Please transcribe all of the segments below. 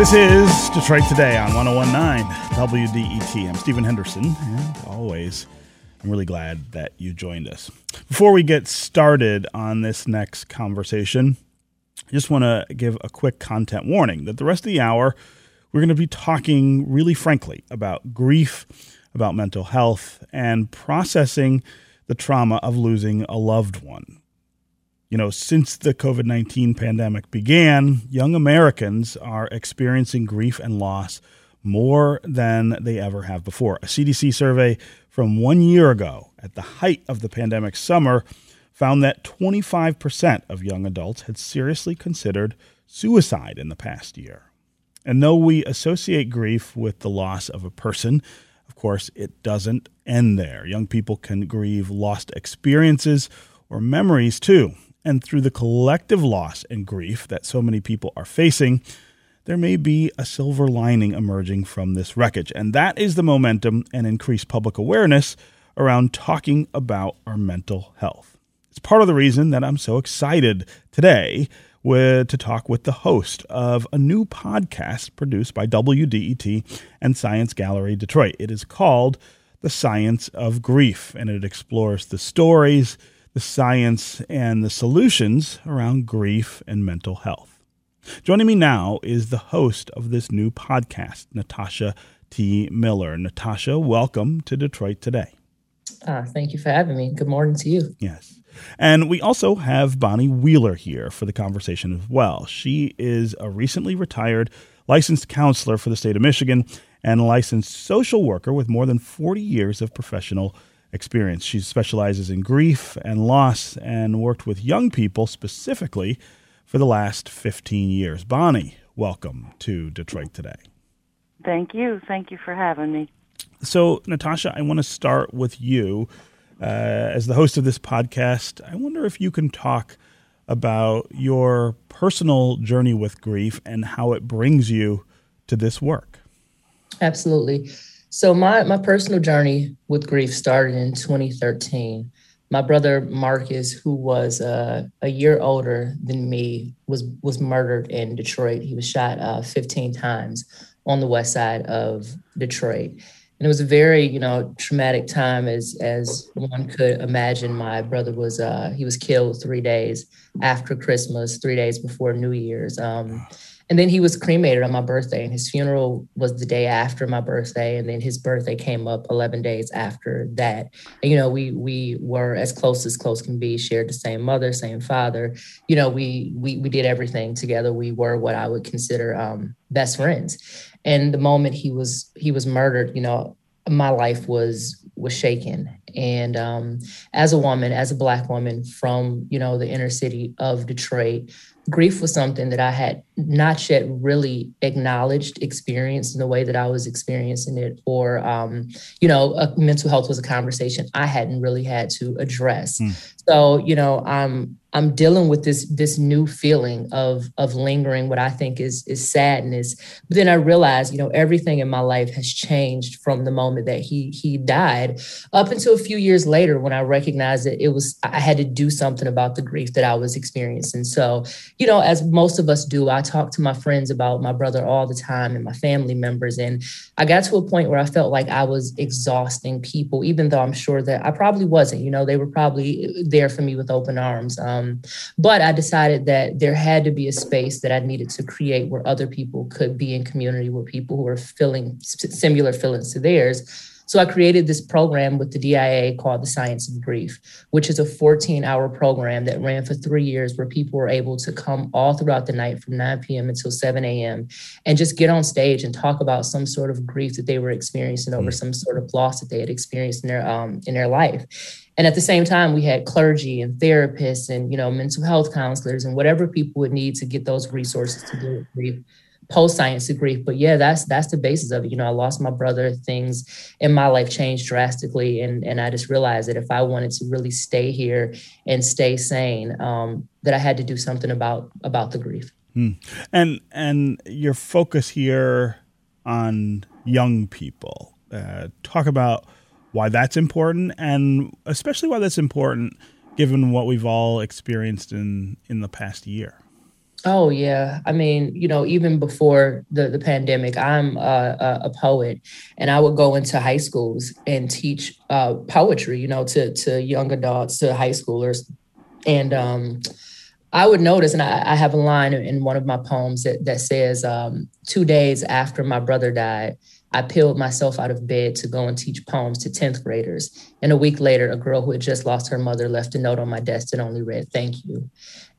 This is Detroit Today on 1019 WDET. I'm Stephen Henderson, and always, I'm really glad that you joined us. Before we get started on this next conversation, I just want to give a quick content warning that the rest of the hour, we're going to be talking really frankly about grief, about mental health, and processing the trauma of losing a loved one. You know, since the COVID 19 pandemic began, young Americans are experiencing grief and loss more than they ever have before. A CDC survey from one year ago, at the height of the pandemic summer, found that 25% of young adults had seriously considered suicide in the past year. And though we associate grief with the loss of a person, of course, it doesn't end there. Young people can grieve lost experiences or memories too. And through the collective loss and grief that so many people are facing, there may be a silver lining emerging from this wreckage. And that is the momentum and increased public awareness around talking about our mental health. It's part of the reason that I'm so excited today with, to talk with the host of a new podcast produced by WDET and Science Gallery Detroit. It is called The Science of Grief, and it explores the stories, the science, and the solutions around grief and mental health. Joining me now is the host of this new podcast, Natasha T. Miller. Natasha, welcome to Detroit Today. Uh, thank you for having me. Good morning to you. Yes. And we also have Bonnie Wheeler here for the conversation as well. She is a recently retired licensed counselor for the state of Michigan and licensed social worker with more than 40 years of professional experience. She specializes in grief and loss and worked with young people specifically for the last 15 years. Bonnie, welcome to Detroit Today. Thank you. Thank you for having me. So, Natasha, I want to start with you. Uh, as the host of this podcast, I wonder if you can talk about your personal journey with grief and how it brings you to this work. Absolutely. So my my personal journey with grief started in 2013. My brother Marcus, who was uh, a year older than me, was was murdered in Detroit. He was shot uh, 15 times on the west side of Detroit, and it was a very you know traumatic time as as one could imagine. My brother was uh, he was killed three days after Christmas, three days before New Year's. Um, and then he was cremated on my birthday and his funeral was the day after my birthday and then his birthday came up 11 days after that. And, you know we we were as close as close can be shared the same mother same father. You know we we, we did everything together. We were what i would consider um, best friends. And the moment he was he was murdered you know my life was was shaken. And um, as a woman as a black woman from you know the inner city of detroit grief was something that I had not yet really acknowledged, experienced in the way that I was experiencing it, or um, you know, mental health was a conversation I hadn't really had to address. Mm. So, you know, I'm I'm dealing with this this new feeling of of lingering what I think is is sadness. But then I realized, you know, everything in my life has changed from the moment that he he died up until a few years later when I recognized that it was I had to do something about the grief that I was experiencing. So, you know, as most of us do, I talk to my friends about my brother all the time and my family members and I got to a point where I felt like I was exhausting people even though I'm sure that I probably wasn't, you know, they were probably there for me with open arms. Um, um, but I decided that there had to be a space that I needed to create where other people could be in community with people who are feeling similar feelings to theirs. So I created this program with the DIA called the Science of Grief, which is a 14 hour program that ran for three years where people were able to come all throughout the night from 9 p.m. until 7 a.m. and just get on stage and talk about some sort of grief that they were experiencing over mm. some sort of loss that they had experienced in their um, in their life. And at the same time, we had clergy and therapists and you know mental health counselors and whatever people would need to get those resources to deal with grief post science of grief. But yeah, that's that's the basis of it. You know, I lost my brother. Things in my life changed drastically, and and I just realized that if I wanted to really stay here and stay sane, um, that I had to do something about about the grief. Hmm. And and your focus here on young people. Uh, talk about why that's important, and especially why that's important given what we've all experienced in in the past year. Oh yeah, I mean, you know, even before the the pandemic, I'm a, a poet, and I would go into high schools and teach uh, poetry, you know, to to young adults, to high schoolers, and um, I would notice, and I, I, have a line in one of my poems that that says, um, two days after my brother died, I peeled myself out of bed to go and teach poems to 10th graders. And a week later, a girl who had just lost her mother left a note on my desk that only read, Thank you.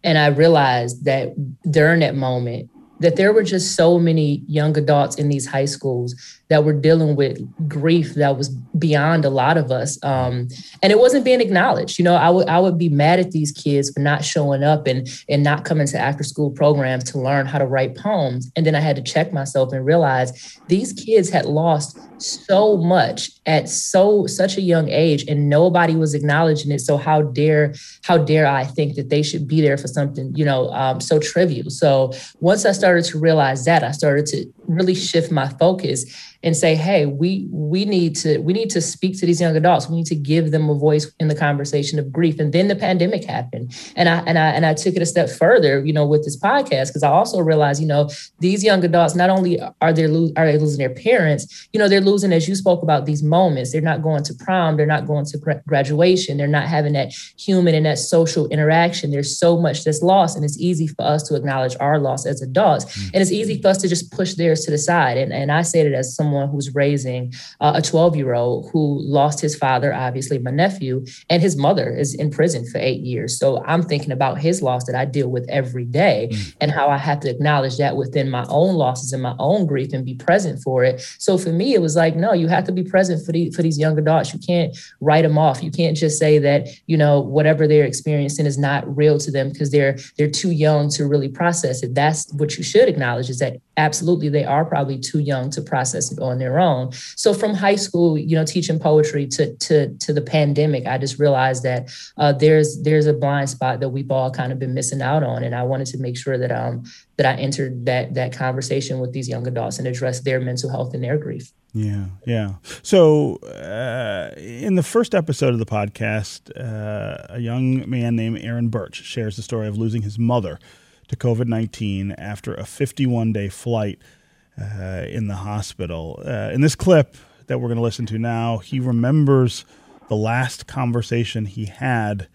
And I realized that during that moment, that there were just so many young adults in these high schools that were dealing with grief that was beyond a lot of us. Um, and it wasn't being acknowledged. You know I would I would be mad at these kids for not showing up and and not coming to after school programs to learn how to write poems. And then I had to check myself and realize these kids had lost so much at so such a young age and nobody was acknowledging it. So how dare how dare I think that they should be there for something you know um, so trivial. So once I started to realize that I started to really shift my focus and say hey we we need to we need to speak to these young adults. We need to give them a voice in the conversation of grief. And then the pandemic happened. And i and i and i took it a step further you know with this podcast because i also realized you know these young adults not only are they lo- are they losing their parents you know they're losing as you spoke about these moments. They're not going to prom. They're not going to gra- graduation. They're not having that human and that social interaction. There's so much that's lost and it's easy for us to acknowledge our loss as adults. Mm-hmm. and it's easy for us to just push theirs to the side and, and i say it as someone who's raising uh, a 12 year old who lost his father, obviously my nephew, and his mother is in prison for eight years. So I'm thinking about his loss that I deal with every day mm. and how I have to acknowledge that within my own losses and my own grief and be present for it. So for me, it was like, no, you have to be present for, the, for these young adults. You can't write them off. You can't just say that, you know, whatever they're experiencing is not real to them because they're they're too young to really process it. That's what you should acknowledge is that absolutely they are probably too young to process it on their own. So from high school, you know, teaching poetry to to to the pandemic, I just realized that uh, there's there's a blind spot that we've all kind of been missing out on, and I wanted to make sure that um that I entered that that conversation with these young adults and address their mental health and their grief. Yeah, yeah. So, uh, in the first episode of the podcast, uh, a young man named Aaron Birch shares the story of losing his mother to COVID 19 after a 51 day flight uh, in the hospital. Uh, in this clip that we're going to listen to now, he remembers the last conversation he had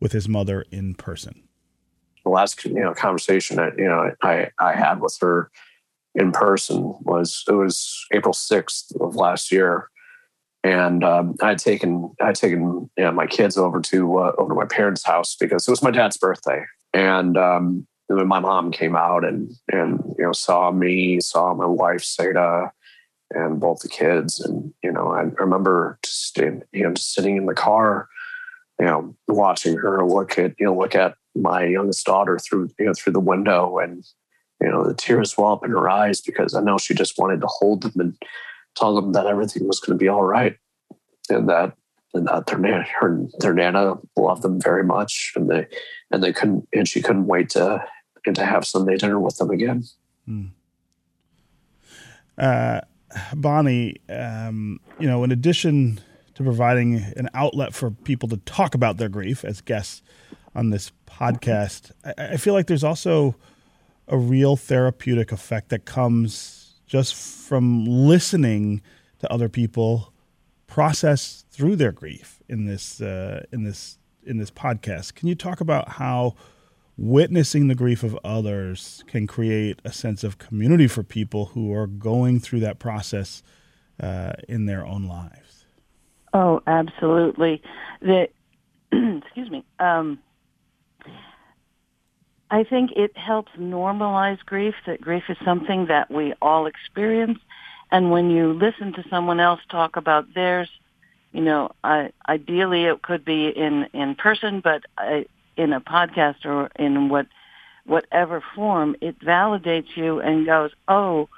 with his mother in person. The last you know conversation that you know I, I had with her in person was it was April sixth of last year, and um, I had taken I'd taken you know, my kids over to uh, over to my parents' house because it was my dad's birthday, and um, and my mom came out and and you know saw me, saw my wife Seda, and both the kids, and you know I remember just you know just sitting in the car, you know watching her look at you know look at my youngest daughter through you know through the window, and you know the tears well up in her eyes because I know she just wanted to hold them and tell them that everything was going to be all right, and that and that their nana, her, their nana loved them very much, and they and they couldn't and she couldn't wait to and to have Sunday dinner with them again. Hmm. Uh, Bonnie, um, you know, in addition to providing an outlet for people to talk about their grief as guests on this podcast, I, I feel like there's also a real therapeutic effect that comes just from listening to other people process through their grief in this uh, in this in this podcast. Can you talk about how witnessing the grief of others can create a sense of community for people who are going through that process uh, in their own lives. Oh, absolutely. The excuse me. Um, I think it helps normalize grief. That grief is something that we all experience, and when you listen to someone else talk about theirs, you know, I, ideally it could be in in person, but I, in a podcast or in what whatever form, it validates you and goes, "Oh,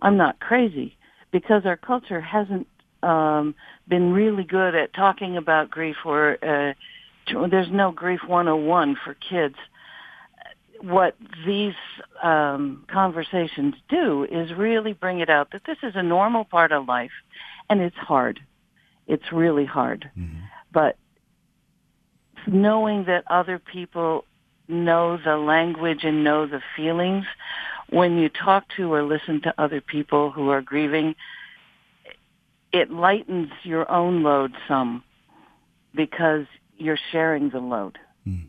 I'm not crazy," because our culture hasn't um, been really good at talking about grief. Or uh, there's no grief 101 for kids. What these um, conversations do is really bring it out that this is a normal part of life, and it's hard. It's really hard, mm-hmm. but knowing that other people know the language and know the feelings, when you talk to or listen to other people who are grieving, it lightens your own load some because you're sharing the load. Mm.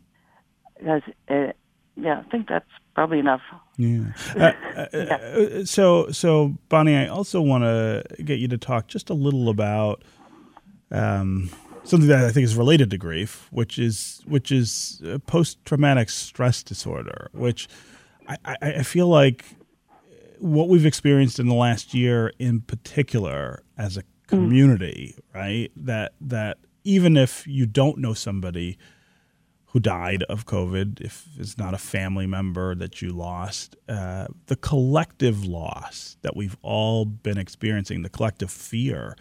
Because, uh, yeah, I think that's probably enough. Yeah. Uh, uh, yeah. Uh, so, so Bonnie, I also want to get you to talk just a little about um, something that I think is related to grief, which is which is post traumatic stress disorder, which I, I, feel like what we've experienced in the last year, in particular, as a mm. community, mm. right? That that even if you don't know somebody who died of COVID, if it's not a family member that you lost, uh, the collective loss that we've all been experiencing, the collective fear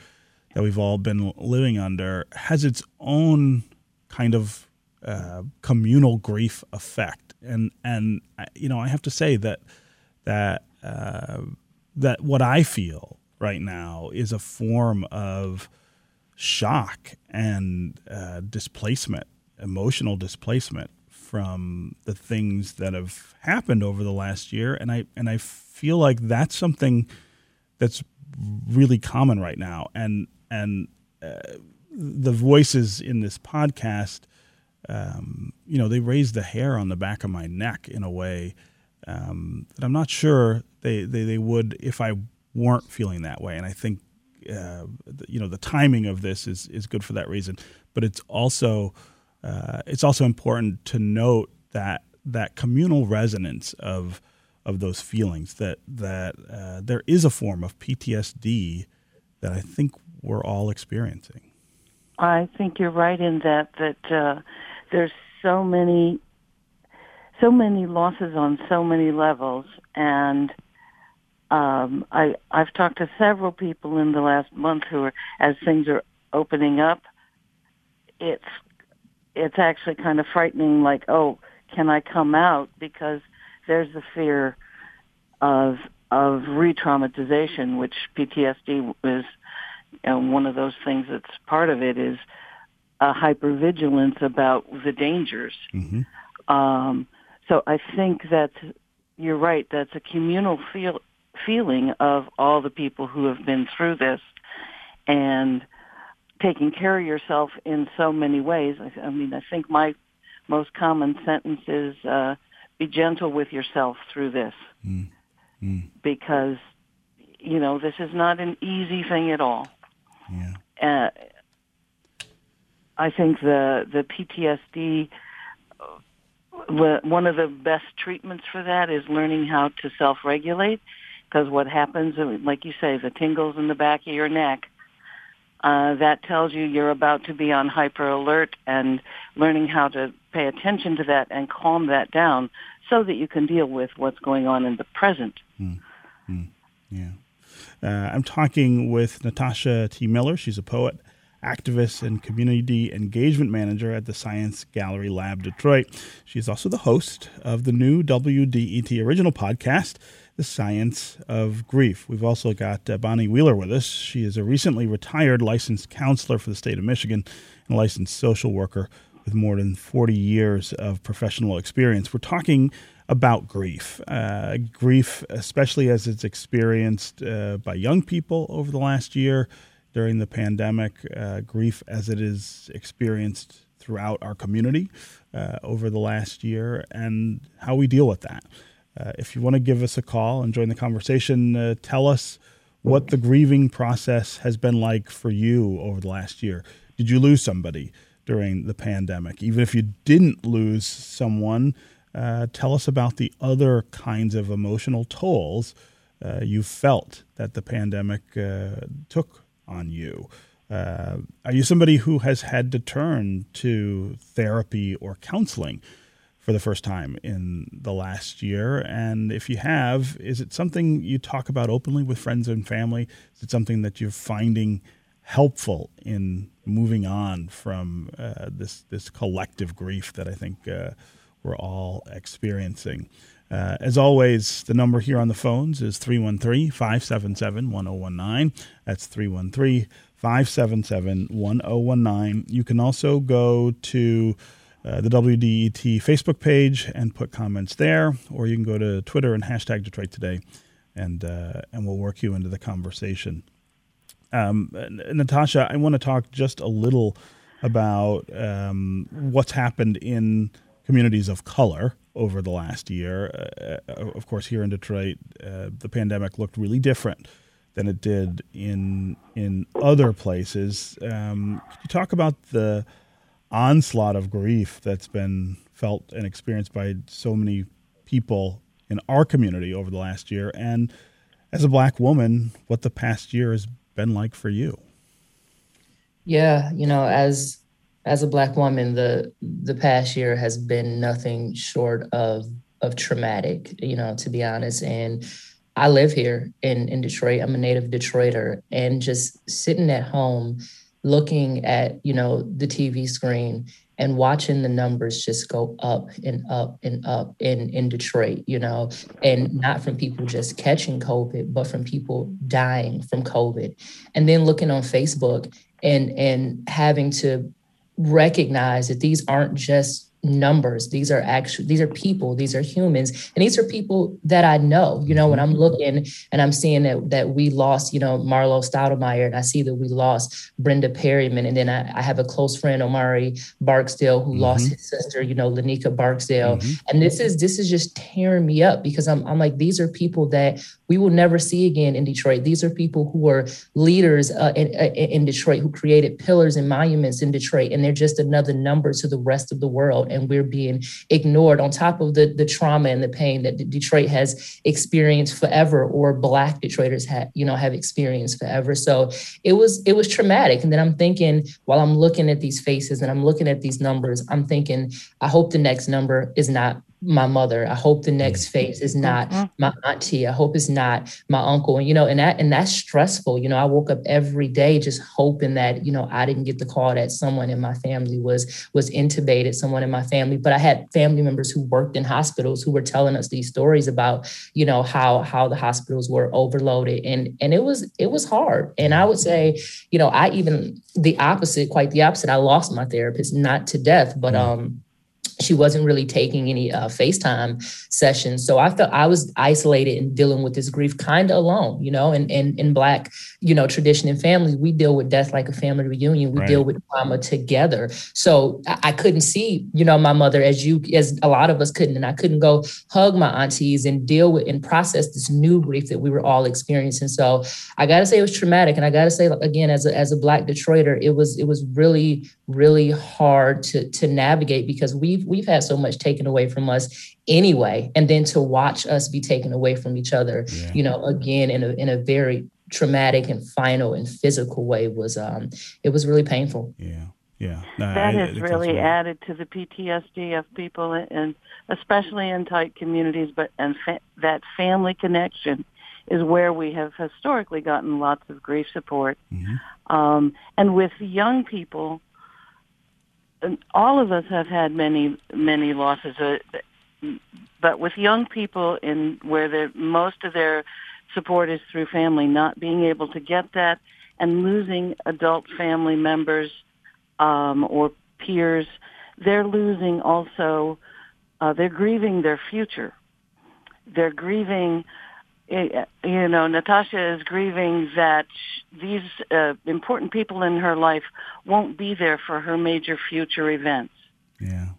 that we've all been living under, has its own kind of uh, communal grief effect. And and you know, I have to say that that uh, that what I feel right now is a form of shock and uh, displacement emotional displacement from the things that have happened over the last year and I and I feel like that's something that's really common right now and and uh, the voices in this podcast um, you know they raise the hair on the back of my neck in a way um, that I'm not sure they, they, they would if I weren't feeling that way. And I think uh, you know the timing of this is is good for that reason. But it's also uh, it's also important to note that that communal resonance of of those feelings that that uh, there is a form of PTSD that I think we're all experiencing. I think you're right in that that uh, there's so many so many losses on so many levels and um, I I've talked to several people in the last month who are as things are opening up it's it's actually kind of frightening like oh can i come out because there's the fear of of re-traumatization which ptsd is know, one of those things that's part of it is a hypervigilance about the dangers mm-hmm. um, so i think that you're right that's a communal feel feeling of all the people who have been through this and taking care of yourself in so many ways. I, I mean, I think my most common sentence is uh, be gentle with yourself through this. Mm. Mm. Because, you know, this is not an easy thing at all. Yeah. Uh, I think the the PTSD uh, one of the best treatments for that is learning how to self-regulate because what happens like you say the tingles in the back of your neck uh, that tells you you're about to be on hyper alert and learning how to pay attention to that and calm that down so that you can deal with what's going on in the present. Mm. Mm. Yeah. Uh, I'm talking with Natasha T. Miller. She's a poet, activist, and community engagement manager at the Science Gallery Lab Detroit. She's also the host of the new WDET original podcast the science of grief. We've also got uh, Bonnie Wheeler with us. She is a recently retired licensed counselor for the state of Michigan and licensed social worker with more than 40 years of professional experience. We're talking about grief, uh, grief, especially as it's experienced uh, by young people over the last year during the pandemic, uh, grief as it is experienced throughout our community uh, over the last year, and how we deal with that. Uh, if you want to give us a call and join the conversation, uh, tell us what the grieving process has been like for you over the last year. Did you lose somebody during the pandemic? Even if you didn't lose someone, uh, tell us about the other kinds of emotional tolls uh, you felt that the pandemic uh, took on you. Uh, are you somebody who has had to turn to therapy or counseling? for the first time in the last year? And if you have, is it something you talk about openly with friends and family? Is it something that you're finding helpful in moving on from uh, this this collective grief that I think uh, we're all experiencing? Uh, as always, the number here on the phones is 313 577 1019. That's 313 577 1019. You can also go to uh, the WDET Facebook page and put comments there, or you can go to Twitter and hashtag Detroit Today, and uh, and we'll work you into the conversation. Um, Natasha, I want to talk just a little about um, what's happened in communities of color over the last year. Uh, uh, of course, here in Detroit, uh, the pandemic looked really different than it did in in other places. Um, could you talk about the onslaught of grief that's been felt and experienced by so many people in our community over the last year, and as a black woman, what the past year has been like for you? Yeah, you know, as as a black woman, the the past year has been nothing short of of traumatic, you know, to be honest. And I live here in, in Detroit. I'm a native Detroiter. And just sitting at home looking at, you know, the TV screen and watching the numbers just go up and up and up in, in Detroit, you know, and not from people just catching COVID, but from people dying from COVID. And then looking on Facebook and and having to recognize that these aren't just numbers. These are actually these are people. These are humans. And these are people that i know you know when i'm mm-hmm. looking and i'm seeing that that we lost you know Marlowe Stoudamire and i see that we lost brenda perryman. And then i, I have a close friend omari barksdale who mm-hmm. lost his sister you know lanika barksdale. Mm-hmm. and this is this is just tearing me up because i'm, I'm like these are people that we will never see again in detroit. These are people who are leaders uh, in, uh, in detroit who created pillars and monuments in detroit. And they're just another number to the rest of the world and we're being ignored on top of the, the trauma and the pain that Detroit has experienced forever or black Detroiters have, you know, have experienced forever. So it was it was traumatic. And then I'm thinking while I'm looking at these faces and I'm looking at these numbers, I'm thinking, I hope the next number is not my mother. I hope the next mm. face is not mm-hmm. my auntie. I hope it's not my uncle. And you know, and that and that's stressful. You know, I woke up every day just hoping that you know I didn't get the call that someone in my family was was intubated. Someone in my family, but I had family members who worked in hospitals who were telling us these stories about you know how how the hospitals were overloaded and and it was it was hard. And I would say, you know, I even the opposite, quite the opposite. I lost my therapist, not to death, but um she wasn't really taking any uh, FaceTime sessions. So I felt I was isolated and dealing with this grief kind of alone, you know, and in, in Black, you know, tradition and family, we deal with death like a family reunion. We right. deal with trauma together. So I, I, couldn't see, you know, my mother as you, as a lot of us couldn't. And I couldn't go hug my aunties and deal with and process this new grief that we were all experiencing. So I got to say it was traumatic. And I got to say, again, as a, as a Black Detroiter, it was, it was really, really hard to, to navigate because we've, we've had so much taken away from us anyway and then to watch us be taken away from each other yeah. you know again in a in a very traumatic and final and physical way was um it was really painful. Yeah. Yeah. No, that I, has I really added to the ptsd of people and especially in tight communities but and fa- that family connection is where we have historically gotten lots of grief support. Mm-hmm. um, and with young people all of us have had many many losses, uh, but with young people in where the most of their support is through family, not being able to get that and losing adult family members um, or peers, they're losing also. Uh, they're grieving their future. They're grieving you know, Natasha is grieving that these uh, important people in her life won't be there for her major future events. Yeah.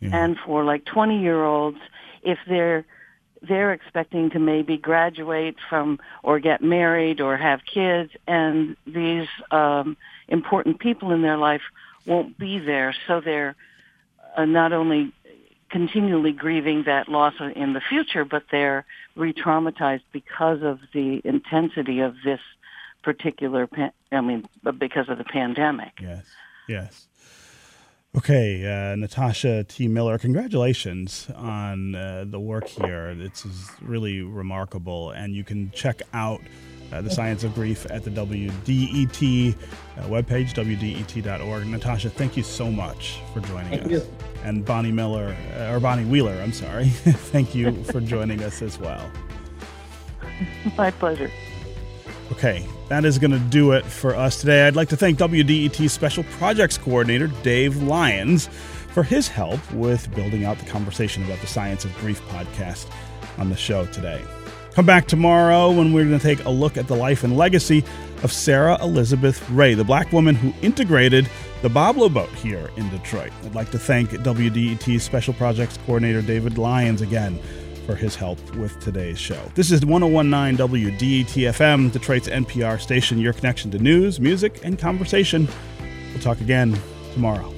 yeah. And for like 20 year olds, if they're they're expecting to maybe graduate from or get married or have kids and these um important people in their life won't be there so they're uh, not only continually grieving that loss in the future, but they're re-traumatized because of the intensity of this particular, I mean, because of the pandemic. Yes, yes. Okay, uh, Natasha T. Miller, congratulations on uh, the work here. It's really remarkable, and you can check out uh, the Science of Grief at the WDET uh, webpage, WDET.org. Natasha, thank you so much for joining thank us. You. And Bonnie Miller, uh, or Bonnie Wheeler, I'm sorry. thank you for joining us as well. My pleasure. Okay, that is going to do it for us today. I'd like to thank WDET Special Projects Coordinator Dave Lyons for his help with building out the conversation about the Science of Grief podcast on the show today. Come back tomorrow when we're going to take a look at the life and legacy of Sarah Elizabeth Ray, the black woman who integrated the Boblo boat here in Detroit. I'd like to thank WDET's Special Projects Coordinator David Lyons again for his help with today's show. This is 1019 WDET FM, Detroit's NPR station, your connection to news, music, and conversation. We'll talk again tomorrow.